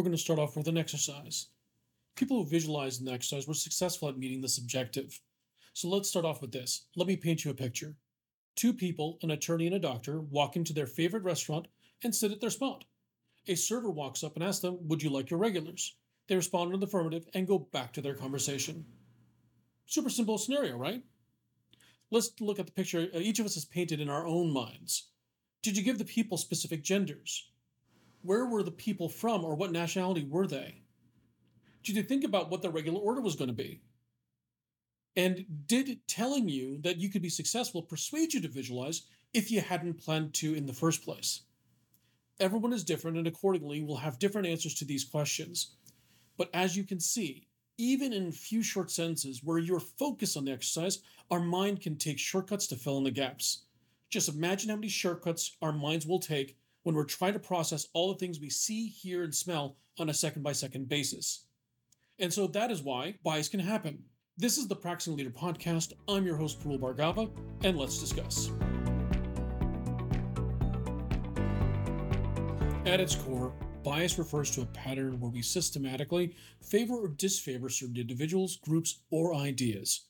we're going to start off with an exercise. People who visualized an exercise were successful at meeting this objective. So let's start off with this. Let me paint you a picture. Two people, an attorney and a doctor, walk into their favorite restaurant and sit at their spot. A server walks up and asks them, Would you like your regulars? They respond in the affirmative and go back to their conversation. Super simple scenario, right? Let's look at the picture each of us has painted in our own minds. Did you give the people specific genders? Where were the people from or what nationality were they? Did you think about what the regular order was going to be? And did telling you that you could be successful persuade you to visualize if you hadn't planned to in the first place? Everyone is different and accordingly will have different answers to these questions. But as you can see, even in few short sentences where you're focused on the exercise, our mind can take shortcuts to fill in the gaps. Just imagine how many shortcuts our minds will take when we're trying to process all the things we see, hear, and smell on a second by second basis. And so that is why bias can happen. This is the Praxis Leader podcast. I'm your host, Parul Bhargava, and let's discuss. At its core, bias refers to a pattern where we systematically favor or disfavor certain individuals, groups, or ideas.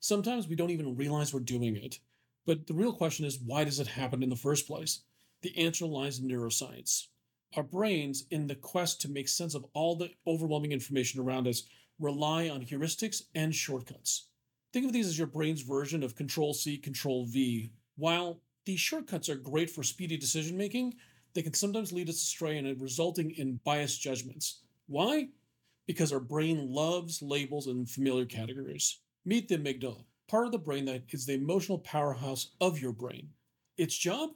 Sometimes we don't even realize we're doing it. But the real question is why does it happen in the first place? The answer lies in neuroscience. Our brains, in the quest to make sense of all the overwhelming information around us, rely on heuristics and shortcuts. Think of these as your brain's version of Control C, Control V. While these shortcuts are great for speedy decision making, they can sometimes lead us astray and resulting in biased judgments. Why? Because our brain loves labels and familiar categories. Meet the amygdala, part of the brain that is the emotional powerhouse of your brain. Its job?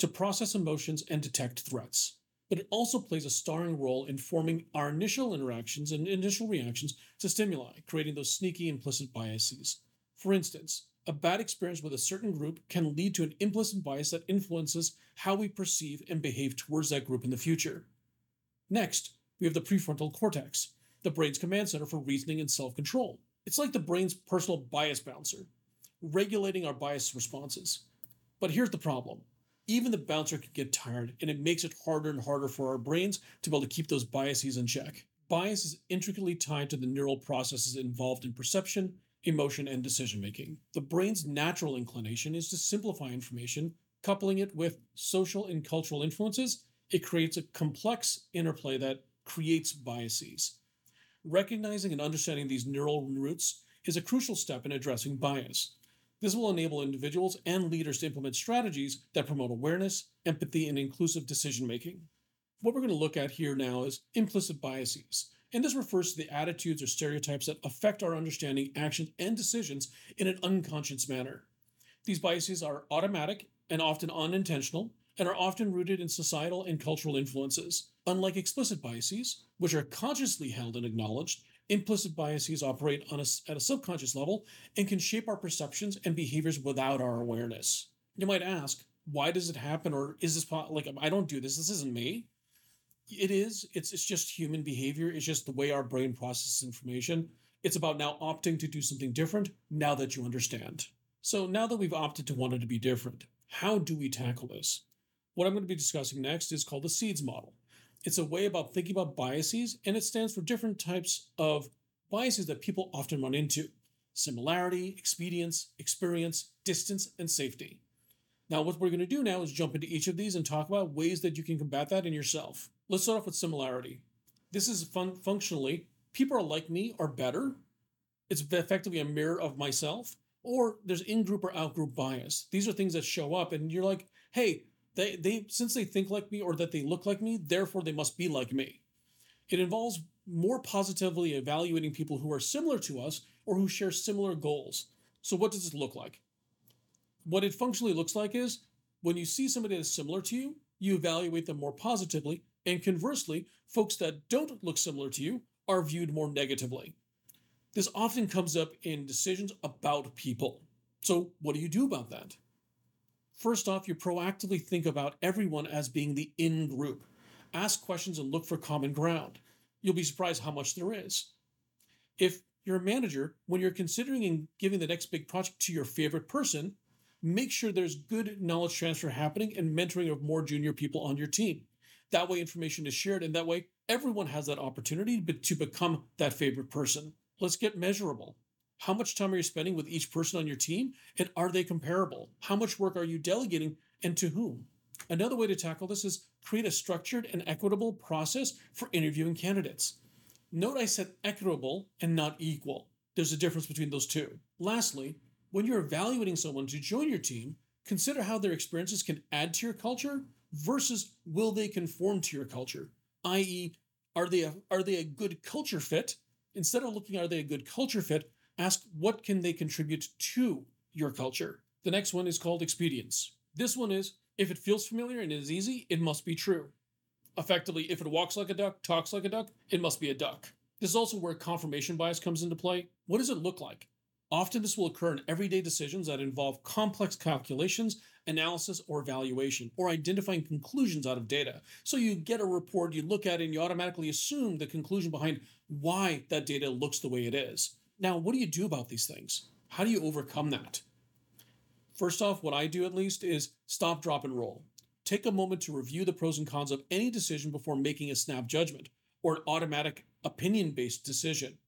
To process emotions and detect threats. But it also plays a starring role in forming our initial interactions and initial reactions to stimuli, creating those sneaky implicit biases. For instance, a bad experience with a certain group can lead to an implicit bias that influences how we perceive and behave towards that group in the future. Next, we have the prefrontal cortex, the brain's command center for reasoning and self control. It's like the brain's personal bias bouncer, regulating our bias responses. But here's the problem even the bouncer can get tired, and it makes it harder and harder for our brains to be able to keep those biases in check. Bias is intricately tied to the neural processes involved in perception, emotion, and decision making. The brain's natural inclination is to simplify information, coupling it with social and cultural influences. It creates a complex interplay that creates biases. Recognizing and understanding these neural roots is a crucial step in addressing bias. This will enable individuals and leaders to implement strategies that promote awareness, empathy, and inclusive decision making. What we're going to look at here now is implicit biases, and this refers to the attitudes or stereotypes that affect our understanding, actions, and decisions in an unconscious manner. These biases are automatic and often unintentional, and are often rooted in societal and cultural influences. Unlike explicit biases, which are consciously held and acknowledged, implicit biases operate on a, at a subconscious level and can shape our perceptions and behaviors without our awareness. You might ask, why does it happen? Or is this like, I don't do this, this isn't me? It is. It's, it's just human behavior. It's just the way our brain processes information. It's about now opting to do something different now that you understand. So now that we've opted to want it to be different, how do we tackle this? What I'm going to be discussing next is called the SEEDS model. It's a way about thinking about biases, and it stands for different types of biases that people often run into similarity, expedience, experience, distance, and safety. Now, what we're going to do now is jump into each of these and talk about ways that you can combat that in yourself. Let's start off with similarity. This is fun- functionally people are like me or better. It's effectively a mirror of myself. Or there's in group or out group bias. These are things that show up, and you're like, hey, they, they since they think like me or that they look like me, therefore they must be like me. It involves more positively evaluating people who are similar to us or who share similar goals. So what does it look like? What it functionally looks like is when you see somebody that's similar to you, you evaluate them more positively, and conversely, folks that don't look similar to you are viewed more negatively. This often comes up in decisions about people. So, what do you do about that? First off, you proactively think about everyone as being the in group. Ask questions and look for common ground. You'll be surprised how much there is. If you're a manager, when you're considering and giving the next big project to your favorite person, make sure there's good knowledge transfer happening and mentoring of more junior people on your team. That way, information is shared, and that way, everyone has that opportunity to become that favorite person. Let's get measurable. How much time are you spending with each person on your team? And are they comparable? How much work are you delegating and to whom? Another way to tackle this is create a structured and equitable process for interviewing candidates. Note I said equitable and not equal. There's a difference between those two. Lastly, when you're evaluating someone to join your team, consider how their experiences can add to your culture versus will they conform to your culture, i.e., are they a, are they a good culture fit? Instead of looking are they a good culture fit, ask what can they contribute to your culture. The next one is called expedience. This one is if it feels familiar and is easy, it must be true. Effectively, if it walks like a duck, talks like a duck, it must be a duck. This is also where confirmation bias comes into play. What does it look like? Often this will occur in everyday decisions that involve complex calculations, analysis, or evaluation, or identifying conclusions out of data. So you get a report, you look at it, and you automatically assume the conclusion behind why that data looks the way it is. Now, what do you do about these things? How do you overcome that? First off, what I do at least is stop, drop, and roll. Take a moment to review the pros and cons of any decision before making a snap judgment or an automatic opinion based decision.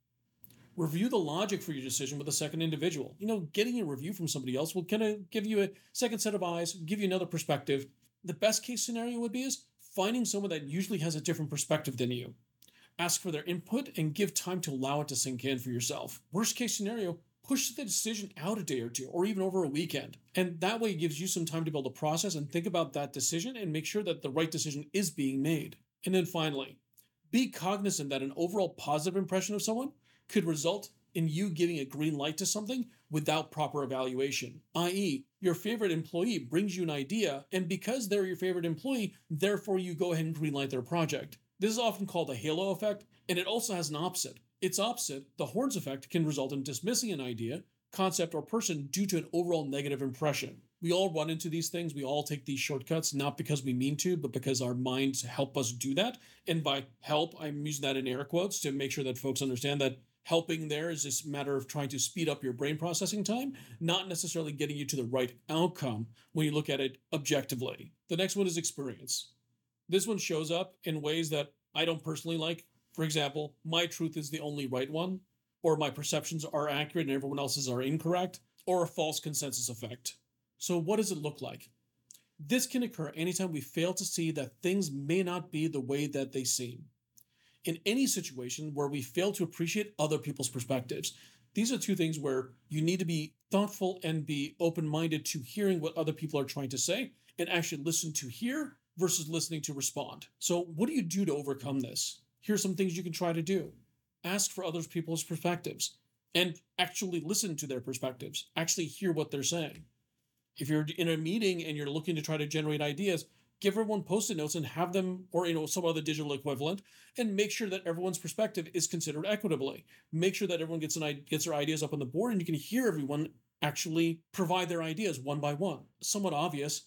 Review the logic for your decision with a second individual. You know, getting a review from somebody else will kind of give you a second set of eyes, give you another perspective. The best case scenario would be is finding someone that usually has a different perspective than you. Ask for their input and give time to allow it to sink in for yourself. Worst case scenario, push the decision out a day or two or even over a weekend. And that way it gives you some time to build a process and think about that decision and make sure that the right decision is being made. And then finally, be cognizant that an overall positive impression of someone could result in you giving a green light to something without proper evaluation. I.e., your favorite employee brings you an idea, and because they're your favorite employee, therefore you go ahead and greenlight their project. This is often called a halo effect, and it also has an opposite. Its opposite, the horns effect, can result in dismissing an idea, concept, or person due to an overall negative impression. We all run into these things. We all take these shortcuts, not because we mean to, but because our minds help us do that. And by help, I'm using that in air quotes to make sure that folks understand that helping there is this matter of trying to speed up your brain processing time, not necessarily getting you to the right outcome when you look at it objectively. The next one is experience. This one shows up in ways that I don't personally like. For example, my truth is the only right one, or my perceptions are accurate and everyone else's are incorrect, or a false consensus effect. So, what does it look like? This can occur anytime we fail to see that things may not be the way that they seem in any situation where we fail to appreciate other people's perspectives. These are two things where you need to be thoughtful and be open minded to hearing what other people are trying to say and actually listen to hear versus listening to respond. So, what do you do to overcome this? Here's some things you can try to do ask for other people's perspectives and actually listen to their perspectives, actually hear what they're saying. If you're in a meeting and you're looking to try to generate ideas, give everyone post-it notes and have them or you know some other digital equivalent and make sure that everyone's perspective is considered equitably make sure that everyone gets an gets their ideas up on the board and you can hear everyone actually provide their ideas one by one somewhat obvious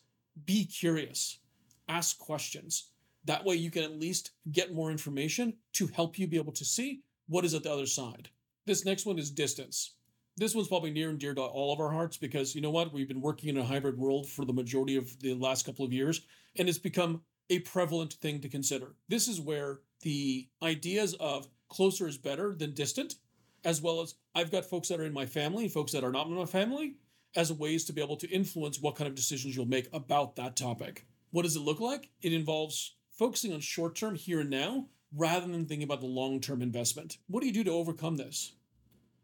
be curious ask questions that way you can at least get more information to help you be able to see what is at the other side this next one is distance this one's probably near and dear to all of our hearts because you know what? We've been working in a hybrid world for the majority of the last couple of years, and it's become a prevalent thing to consider. This is where the ideas of closer is better than distant, as well as I've got folks that are in my family, folks that are not in my family, as ways to be able to influence what kind of decisions you'll make about that topic. What does it look like? It involves focusing on short term here and now rather than thinking about the long term investment. What do you do to overcome this?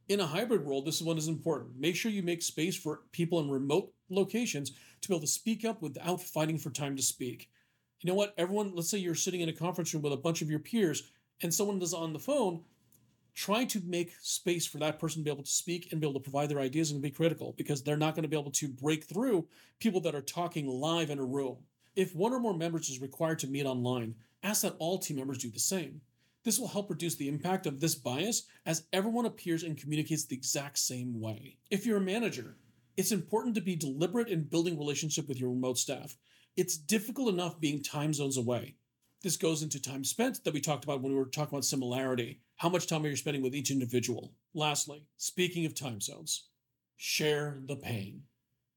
In a hybrid world, this one is important. Make sure you make space for people in remote locations to be able to speak up without fighting for time to speak. You know what? Everyone, let's say you're sitting in a conference room with a bunch of your peers and someone is on the phone, try to make space for that person to be able to speak and be able to provide their ideas and be critical because they're not going to be able to break through people that are talking live in a room. If one or more members is required to meet online, ask that all team members do the same. This will help reduce the impact of this bias as everyone appears and communicates the exact same way. If you're a manager, it's important to be deliberate in building relationship with your remote staff. It's difficult enough being time zones away. This goes into time spent that we talked about when we were talking about similarity. How much time are you spending with each individual? Lastly, speaking of time zones, share the pain.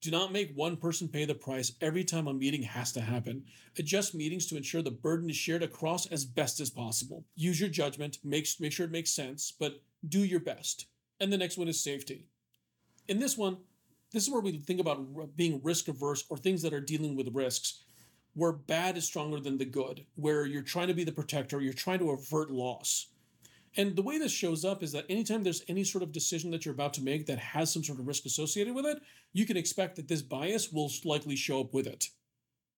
Do not make one person pay the price every time a meeting has to happen. Adjust meetings to ensure the burden is shared across as best as possible. Use your judgment, make, make sure it makes sense, but do your best. And the next one is safety. In this one, this is where we think about being risk averse or things that are dealing with risks, where bad is stronger than the good, where you're trying to be the protector, you're trying to avert loss. And the way this shows up is that anytime there's any sort of decision that you're about to make that has some sort of risk associated with it, you can expect that this bias will likely show up with it.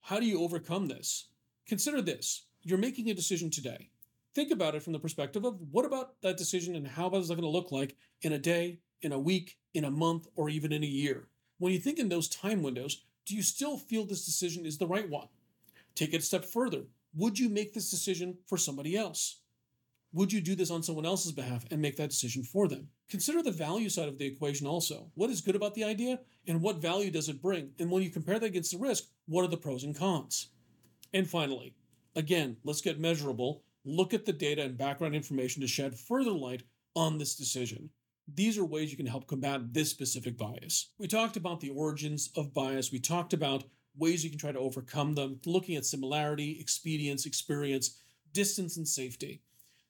How do you overcome this? Consider this you're making a decision today. Think about it from the perspective of what about that decision and how is that going to look like in a day, in a week, in a month, or even in a year? When you think in those time windows, do you still feel this decision is the right one? Take it a step further. Would you make this decision for somebody else? Would you do this on someone else's behalf and make that decision for them? Consider the value side of the equation also. What is good about the idea and what value does it bring? And when you compare that against the risk, what are the pros and cons? And finally, again, let's get measurable. Look at the data and background information to shed further light on this decision. These are ways you can help combat this specific bias. We talked about the origins of bias. We talked about ways you can try to overcome them, looking at similarity, expedience, experience, distance, and safety.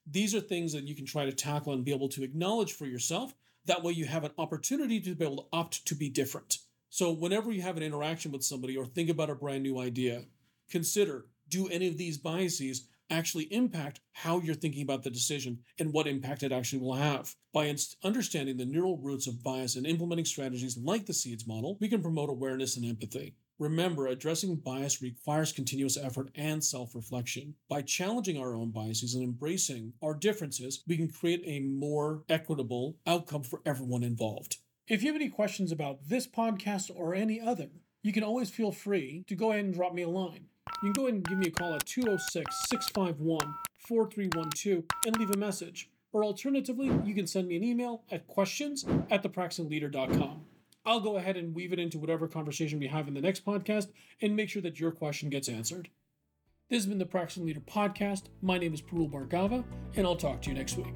These are things that you can try to tackle and be able to acknowledge for yourself. That way, you have an opportunity to be able to opt to be different. So, whenever you have an interaction with somebody or think about a brand new idea, consider do any of these biases actually impact how you're thinking about the decision and what impact it actually will have. By understanding the neural roots of bias and implementing strategies like the SEEDS model, we can promote awareness and empathy. Remember, addressing bias requires continuous effort and self reflection. By challenging our own biases and embracing our differences, we can create a more equitable outcome for everyone involved. If you have any questions about this podcast or any other, you can always feel free to go ahead and drop me a line. You can go ahead and give me a call at 206 651 4312 and leave a message. Or alternatively, you can send me an email at questions at thepraxisleader.com. I'll go ahead and weave it into whatever conversation we have in the next podcast and make sure that your question gets answered. This has been the Praxis Leader Podcast. My name is Parul Bhargava, and I'll talk to you next week.